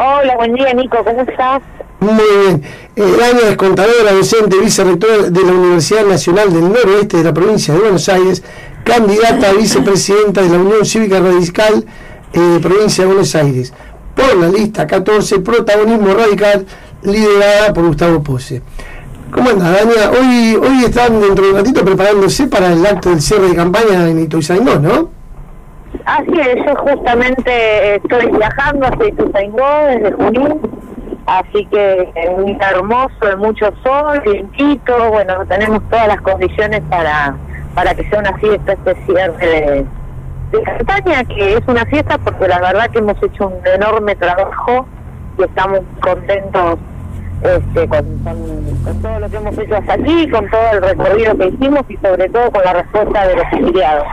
Hola, buen día Nico, ¿cómo estás? Muy bien. Eh, Dania es contadora, docente, vicerrectora de la Universidad Nacional del Noroeste de la provincia de Buenos Aires, candidata a vicepresidenta de la Unión Cívica Radical eh, provincia de Buenos Aires, por la lista 14, protagonismo radical, liderada por Gustavo Pose. ¿Cómo andas, Dania? Hoy, hoy están dentro de un ratito preparándose para el acto del cierre de campaña en Ituzaingó, ¿no? Así es, yo justamente estoy viajando hacia Ituzaingó desde Junín, así que es hermoso, hay mucho sol, vientito, bueno, tenemos todas las condiciones para, para que sea una fiesta este de, de que es una fiesta porque la verdad que hemos hecho un enorme trabajo y estamos contentos este, con, todo lo que hemos hecho hasta aquí, con todo el recorrido que hicimos y sobre todo con la respuesta de los afiliados.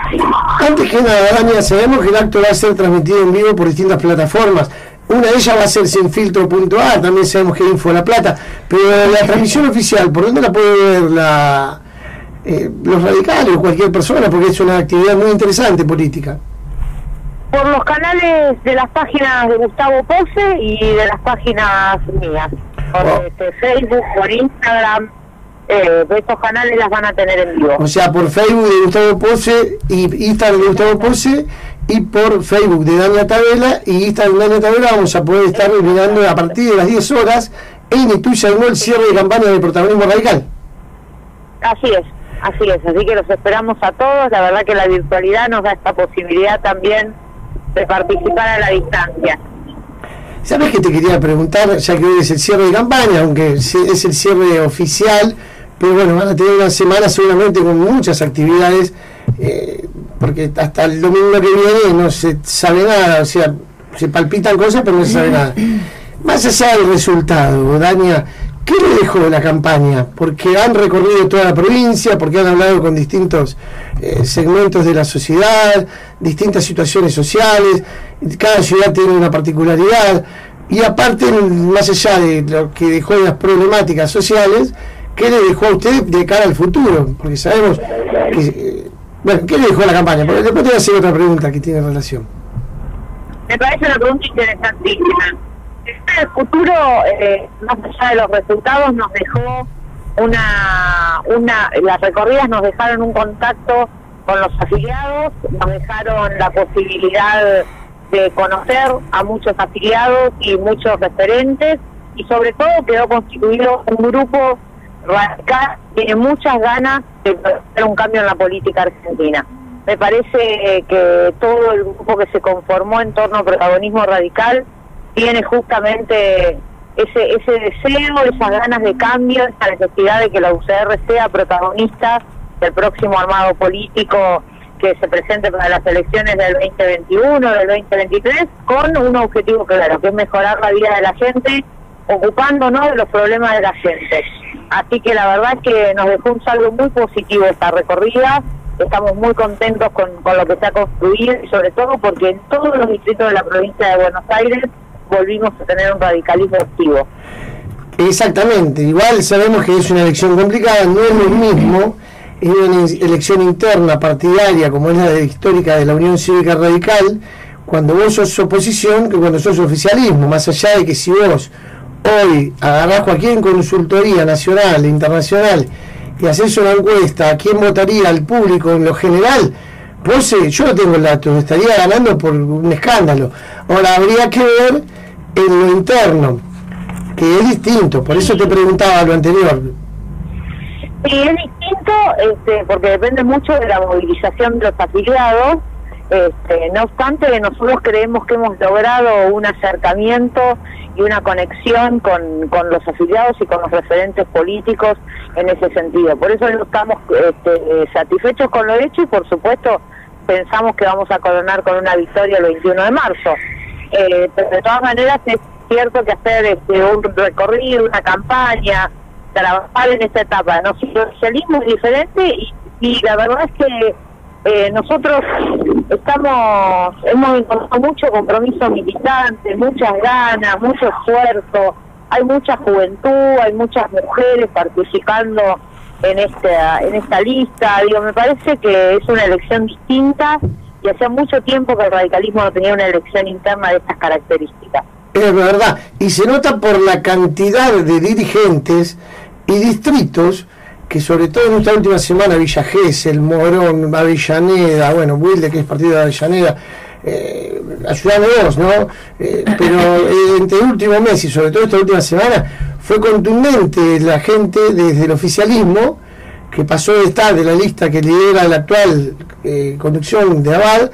Antes que nada, Dania, sabemos que el acto va a ser transmitido en vivo por distintas plataformas. Una de ellas va a ser sin filtro.a, también sabemos que Info La Plata, pero la transmisión oficial, ¿por dónde la puede ver la, eh, los radicales o cualquier persona? Porque es una actividad muy interesante política por los canales de las páginas de Gustavo Pose y de las páginas mías por este, Facebook, por Instagram. Eh, estos canales las van a tener en vivo. O sea, por Facebook de Gustavo Pose y Instagram de Gustavo Pose y por Facebook de Dania Tabela y Instagram de Dania Tabela vamos a poder estar mirando a partir de las 10 horas en no el cierre de campaña de protagonismo radical. Así es, así es, así que los esperamos a todos, la verdad que la virtualidad nos da esta posibilidad también de participar a la distancia. ¿Sabes qué te quería preguntar? Ya que hoy es el cierre de campaña, aunque es el cierre oficial, pero bueno, van a tener una semana seguramente con muchas actividades, eh, porque hasta el domingo que viene no se sabe nada, o sea, se palpitan cosas, pero no se sabe nada. Más allá del resultado, Dania, ¿Qué le dejó de la campaña? Porque han recorrido toda la provincia, porque han hablado con distintos eh, segmentos de la sociedad, distintas situaciones sociales, cada ciudad tiene una particularidad, y aparte, más allá de lo que dejó de las problemáticas sociales, ¿qué le dejó a usted de cara al futuro? Porque sabemos que... Bueno, ¿qué le dejó la campaña? Porque después te voy a hacer otra pregunta que tiene relación. Me parece una pregunta interesantísima el futuro, eh, más allá de los resultados, nos dejó una, una, las recorridas nos dejaron un contacto con los afiliados, nos dejaron la posibilidad de conocer a muchos afiliados y muchos referentes y sobre todo quedó constituido un grupo radical que tiene muchas ganas de hacer un cambio en la política argentina. Me parece que todo el grupo que se conformó en torno al protagonismo radical tiene justamente ese, ese deseo, esas ganas de cambio, esa necesidad de que la UCR sea protagonista del próximo armado político que se presente para las elecciones del 2021, del 2023, con un objetivo claro, que es mejorar la vida de la gente, ocupándonos de los problemas de la gente. Así que la verdad es que nos dejó un saldo muy positivo esta recorrida, estamos muy contentos con, con lo que se ha construido y sobre todo porque en todos los distritos de la provincia de Buenos Aires volvimos a tener un radicalismo activo. Exactamente, igual sabemos que es una elección complicada, no es lo mismo es una elección interna partidaria como es la de, histórica de la Unión Cívica Radical, cuando vos sos oposición que cuando sos oficialismo, más allá de que si vos hoy agarrás cualquier consultoría nacional e internacional y haces una encuesta a quién votaría al público en lo general, vos, eh, yo no tengo el dato, estaría ganando por un escándalo. Ahora habría que ver en lo interno, que es distinto, por eso te preguntaba lo anterior. Sí, es distinto este, porque depende mucho de la movilización de los afiliados. Este, no obstante, nosotros creemos que hemos logrado un acercamiento y una conexión con, con los afiliados y con los referentes políticos en ese sentido. Por eso estamos este, satisfechos con lo hecho y, por supuesto, pensamos que vamos a coronar con una victoria el 21 de marzo. Eh, pero de todas maneras es cierto que hacer este, un recorrido, una campaña, trabajar en esta etapa. ¿no? socialismo es diferente y, la verdad es que eh, nosotros estamos hemos encontrado mucho compromiso militante, muchas ganas, mucho esfuerzo. Hay mucha juventud, hay muchas mujeres participando en esta en esta lista. Digo, me parece que es una elección distinta y hacía mucho tiempo que el radicalismo no tenía una elección interna de estas características. Es verdad. Y se nota por la cantidad de dirigentes y distritos que sobre todo en esta última semana Villa El Morón, Avellaneda, bueno, Wilde que es partido de Avellaneda, eh, ayudame vos, ¿no? Eh, pero eh, entre el último mes y sobre todo esta última semana fue contundente la gente desde el oficialismo que pasó de estar de la lista que lidera la actual eh, conducción de Abad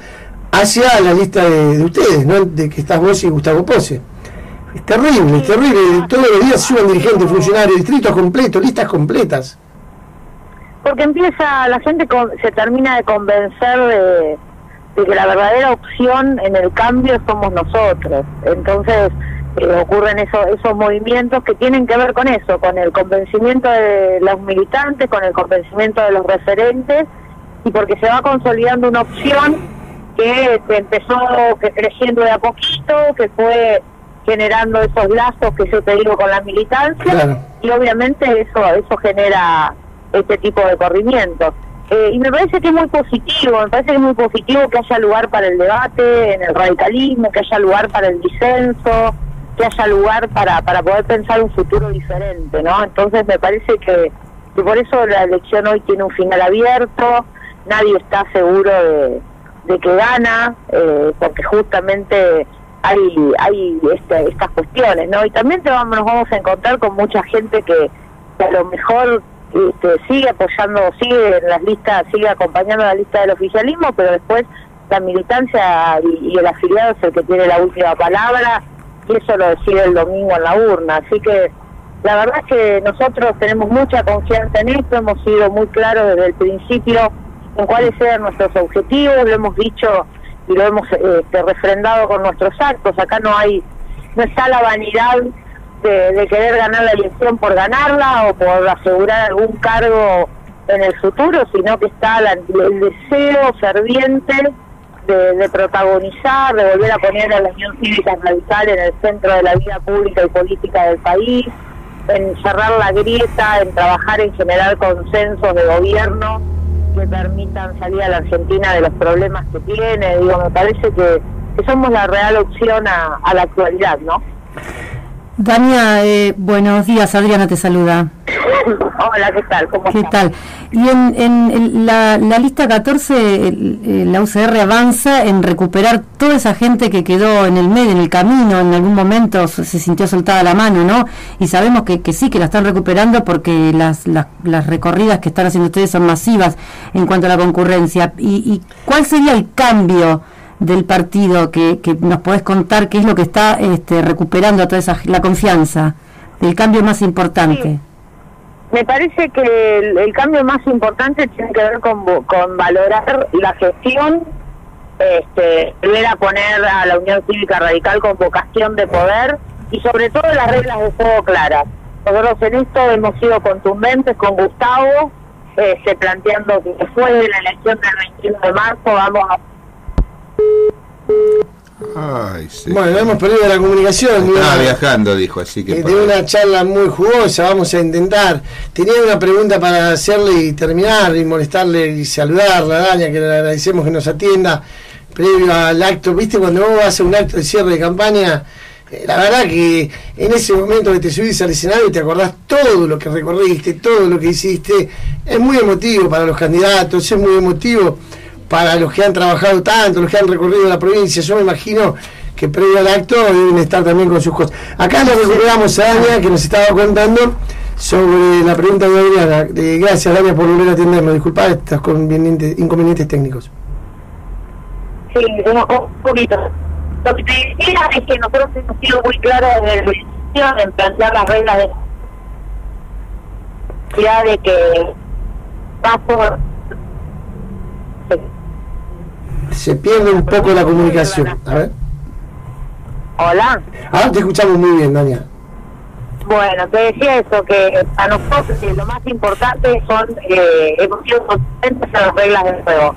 hacia la lista de, ustedes, ¿no? De que estás vos y Gustavo Pose. Es terrible, es terrible. Todos los días suben dirigentes, funcionarios, distritos completos, listas completas. Porque empieza, la gente se termina de convencer de, de que la verdadera opción en el cambio somos nosotros. Entonces eh, ocurren eso, esos movimientos que tienen que ver con eso, con el convencimiento de los militantes, con el convencimiento de los referentes y porque se va consolidando una opción que empezó que creciendo de a poquito, que fue generando esos lazos que yo te digo con la militancia y obviamente eso eso genera este tipo de corrimientos. Eh, y me parece que es muy positivo, me parece que es muy positivo que haya lugar para el debate, en el radicalismo, que haya lugar para el disenso, que haya lugar para, para poder pensar un futuro diferente, ¿no? Entonces me parece que, que por eso la elección hoy tiene un final abierto, nadie está seguro de, de que gana, eh, porque justamente hay hay este, estas cuestiones, ¿no? Y también te vamos, nos vamos a encontrar con mucha gente que, que a lo mejor este, sigue apoyando, sigue en las listas, sigue acompañando la lista del oficialismo, pero después la militancia y, el afiliado es el que tiene la última palabra y eso lo decide el domingo en la urna. Así que la verdad es que nosotros tenemos mucha confianza en esto, hemos sido muy claros desde el principio en cuáles eran nuestros objetivos, lo hemos dicho y lo hemos este, refrendado con nuestros actos. Acá no hay, no está la vanidad de, querer ganar la elección por ganarla o por asegurar algún cargo en el futuro, sino que está el deseo ferviente de, protagonizar, de volver a poner a la Unión Cívica Radical en el centro de la vida pública y política del país, en cerrar la grieta, en trabajar en generar consensos de gobierno que permitan salir a la Argentina de los problemas que tiene. Digo, me parece que, somos la real opción a, a la actualidad, ¿no? Dania, eh, buenos días, Adriana te saluda. Hola, ¿qué tal? ¿Cómo ¿Qué tal? Y en, en la, la, lista 14, la UCR avanza en recuperar toda esa gente que quedó en el medio, en el camino, en algún momento se, sintió soltada la mano, ¿no? Y sabemos que, que sí, que la están recuperando porque las, las, las, recorridas que están haciendo ustedes son masivas en cuanto a la concurrencia. ¿Y, y cuál sería el cambio? Del partido que, que nos podés contar qué es lo que está este, recuperando toda esa la confianza, el cambio más importante. Me parece que el, cambio más importante tiene que ver con, con valorar la gestión, este, volver a poner a la Unión Cívica Radical con vocación de poder y sobre todo las reglas de juego claras. Nosotros en esto hemos sido contundentes con Gustavo, este, planteando que después de la elección del 21 de marzo vamos a bueno, hemos perdido la comunicación. Estaba viajando, dijo, así que. Eh, de una charla muy jugosa, vamos a intentar. Tenía una pregunta para hacerle y terminar, y molestarle y saludarla, Daña, que le agradecemos que nos atienda previo al acto. ¿Viste? Cuando vos a un acto de cierre de campaña, eh, la verdad que en ese momento que te subís al escenario y te acordás todo lo que recorriste, todo lo que hiciste, es muy emotivo para los candidatos, es muy emotivo para los que han trabajado tanto, los que han recorrido la provincia. Yo me imagino que previo al acto deben estar también con sus cosas. Acá le recuperamos a Dania que nos estaba contando sobre la pregunta de Adriana. gracias Dania por volver a atendernos. Disculpa estos inconvenientes técnicos. Sí, un poquito. Lo que te decía es que nosotros hemos sido muy claros desde el en plantear las reglas de de que paso se pierde un poco la comunicación. A ver. Hola. Ahora te escuchamos muy bien, Dania. Bueno, te decía eso, que a nosotros lo más importante son, eh, hemos sido conscientes de las reglas del juego.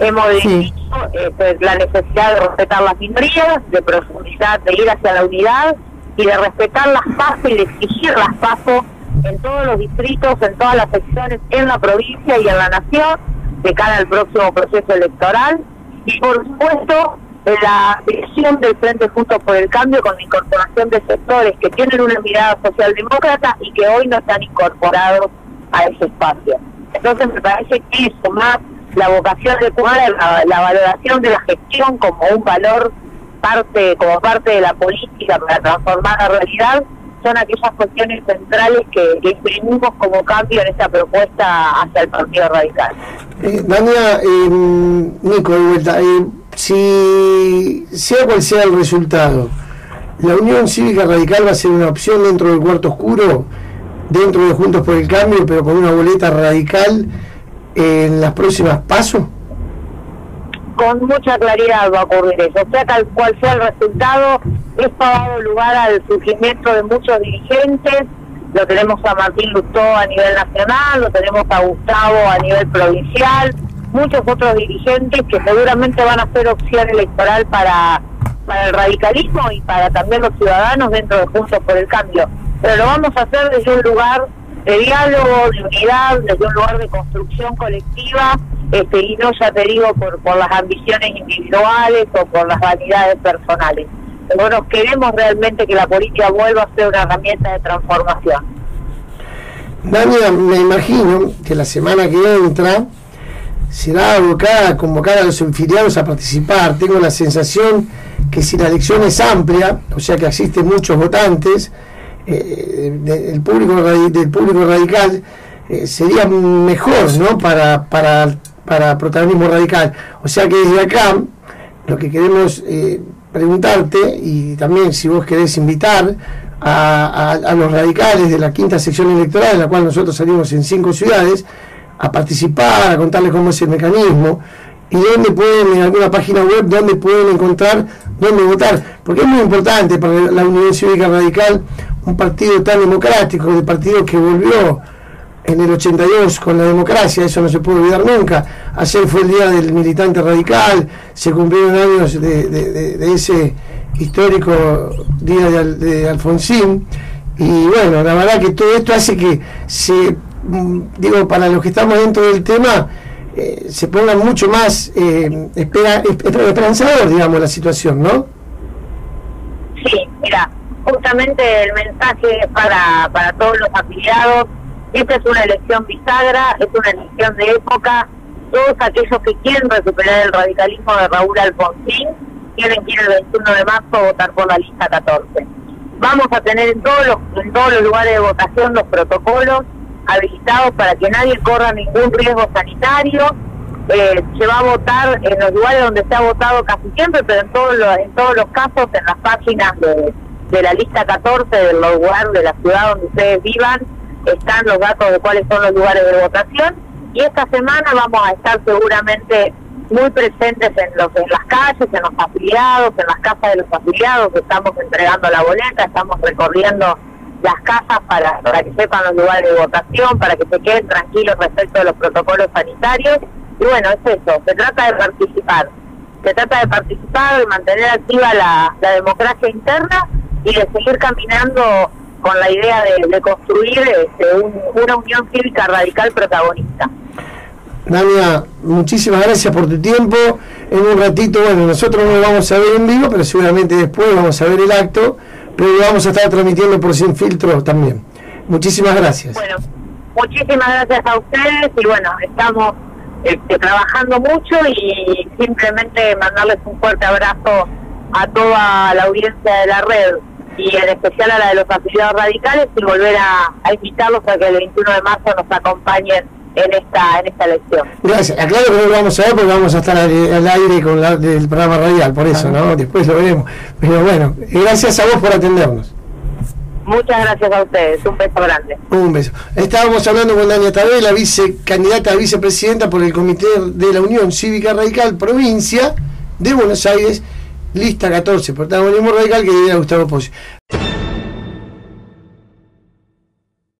Hemos dicho eh, pues, la necesidad de respetar las minorías, de profundizar, de ir hacia la unidad y de respetar las pasos y de exigir las pasos en todos los distritos, en todas las secciones, en la provincia y en la nación, de cara al próximo proceso electoral y por supuesto la visión del Frente Juntos por el Cambio con la incorporación de sectores que tienen una mirada socialdemócrata y que hoy no están incorporados a ese espacio. Entonces me parece que eso, más la vocación de la, la valoración de la gestión como un valor parte como parte de la política para transformar la realidad, son aquellas cuestiones centrales que, que como cambio en esta propuesta hacia el Partido Radical. Eh, Dania, eh, Nico, de vuelta, eh, si sea cual sea el resultado, ¿la Unión Cívica Radical va a ser una opción dentro del cuarto oscuro, dentro de Juntos por el Cambio, pero con una boleta radical en las próximas pasos? Con mucha claridad va a ocurrir eso. Sea cual sea el resultado, esto ha dado lugar al surgimiento de muchos dirigentes. Lo tenemos a Martín Lustó a nivel nacional, lo tenemos a Gustavo a nivel provincial, muchos otros dirigentes que seguramente van a ser opción electoral para, para el radicalismo y para también los ciudadanos dentro de Juntos por el Cambio. Pero lo vamos a hacer desde un lugar de diálogo, de unidad, desde un lugar de construcción colectiva, este, y no ya te digo por, por las ambiciones individuales o por las vanidades personales. Bueno, queremos realmente que la política vuelva a ser una herramienta de transformación. Dania, me imagino que la semana que entra será abocada, convocar a los anfitriones a participar. Tengo la sensación que si la elección es amplia, o sea que existen muchos votantes, eh, del, público, del público radical, eh, sería mejor ¿no? para, para, para protagonismo radical. O sea que desde acá lo que queremos eh, preguntarte, y también si vos querés invitar a, a, los radicales de la quinta sección electoral, en la cual nosotros salimos en cinco ciudades, a participar, a contarles cómo es el mecanismo y dónde pueden, en alguna página web, dónde pueden encontrar dónde votar. Porque es muy importante para la Unión Cívica Radical un partido tan democrático, de partido que volvió en el 82 con la democracia, eso no se puede olvidar nunca. Ayer fue el día del militante radical, se cumplieron años de, ese histórico día de, Alfonsín. Y bueno, la verdad que todo esto hace que se, mm, digo, para los que estamos dentro del tema, eh, se ponga mucho más eh, espera, esperanzador, digamos, la situación, ¿no? Sí, mira, justamente el mensaje para, para todos los afiliados esta es una elección bisagra, es una elección de época. Todos aquellos que quieren recuperar el radicalismo de Raúl Alfonsín tienen que ir el 21 de marzo a votar por la lista 14. Vamos a tener en todos los, lugares de votación los protocolos habilitados para que nadie corra ningún riesgo sanitario. Eh, se va a votar en los lugares donde se ha votado casi siempre, pero en todos los, en todos los casos en las páginas de, de la lista 14 del lugar de la ciudad donde ustedes vivan están los datos de cuáles son los lugares de votación y esta semana vamos a estar seguramente muy presentes en, los, en las calles, en los afiliados, en las casas de los afiliados, estamos entregando la boleta, estamos recorriendo las casas para, para que sepan los lugares de votación, para que se queden tranquilos respecto de los protocolos sanitarios. Y bueno, es eso, se trata de participar. Se trata de participar, de mantener activa la, la democracia interna y de seguir caminando con la idea de, construir este, una unión cívica radical protagonista. Dania, muchísimas gracias por tu tiempo. En un ratito, bueno, nosotros no lo vamos a ver en vivo, pero seguramente después vamos a ver el acto, pero lo vamos a estar transmitiendo por Sin Filtro también. Muchísimas gracias. Bueno, muchísimas gracias a ustedes y bueno, estamos este, trabajando mucho y simplemente mandarles un fuerte abrazo a toda la audiencia de la red y en especial a la de los afiliados radicales y volver a, invitarlos a que el 21 de marzo nos acompañen en esta en esta elección. Gracias. Aclaro que no lo vamos a ver porque vamos a estar al, aire con la, del programa radial, por eso, ¿no? Después lo veremos. Pero bueno, gracias a vos por atendernos. Muchas gracias a ustedes, un beso grande. Un beso. Estábamos hablando con Dania Tabela, vice candidata a vicepresidenta por el Comité de la Unión Cívica Radical Provincia de Buenos Aires lista 14, protagonismo radical que diría Gustavo Pozo.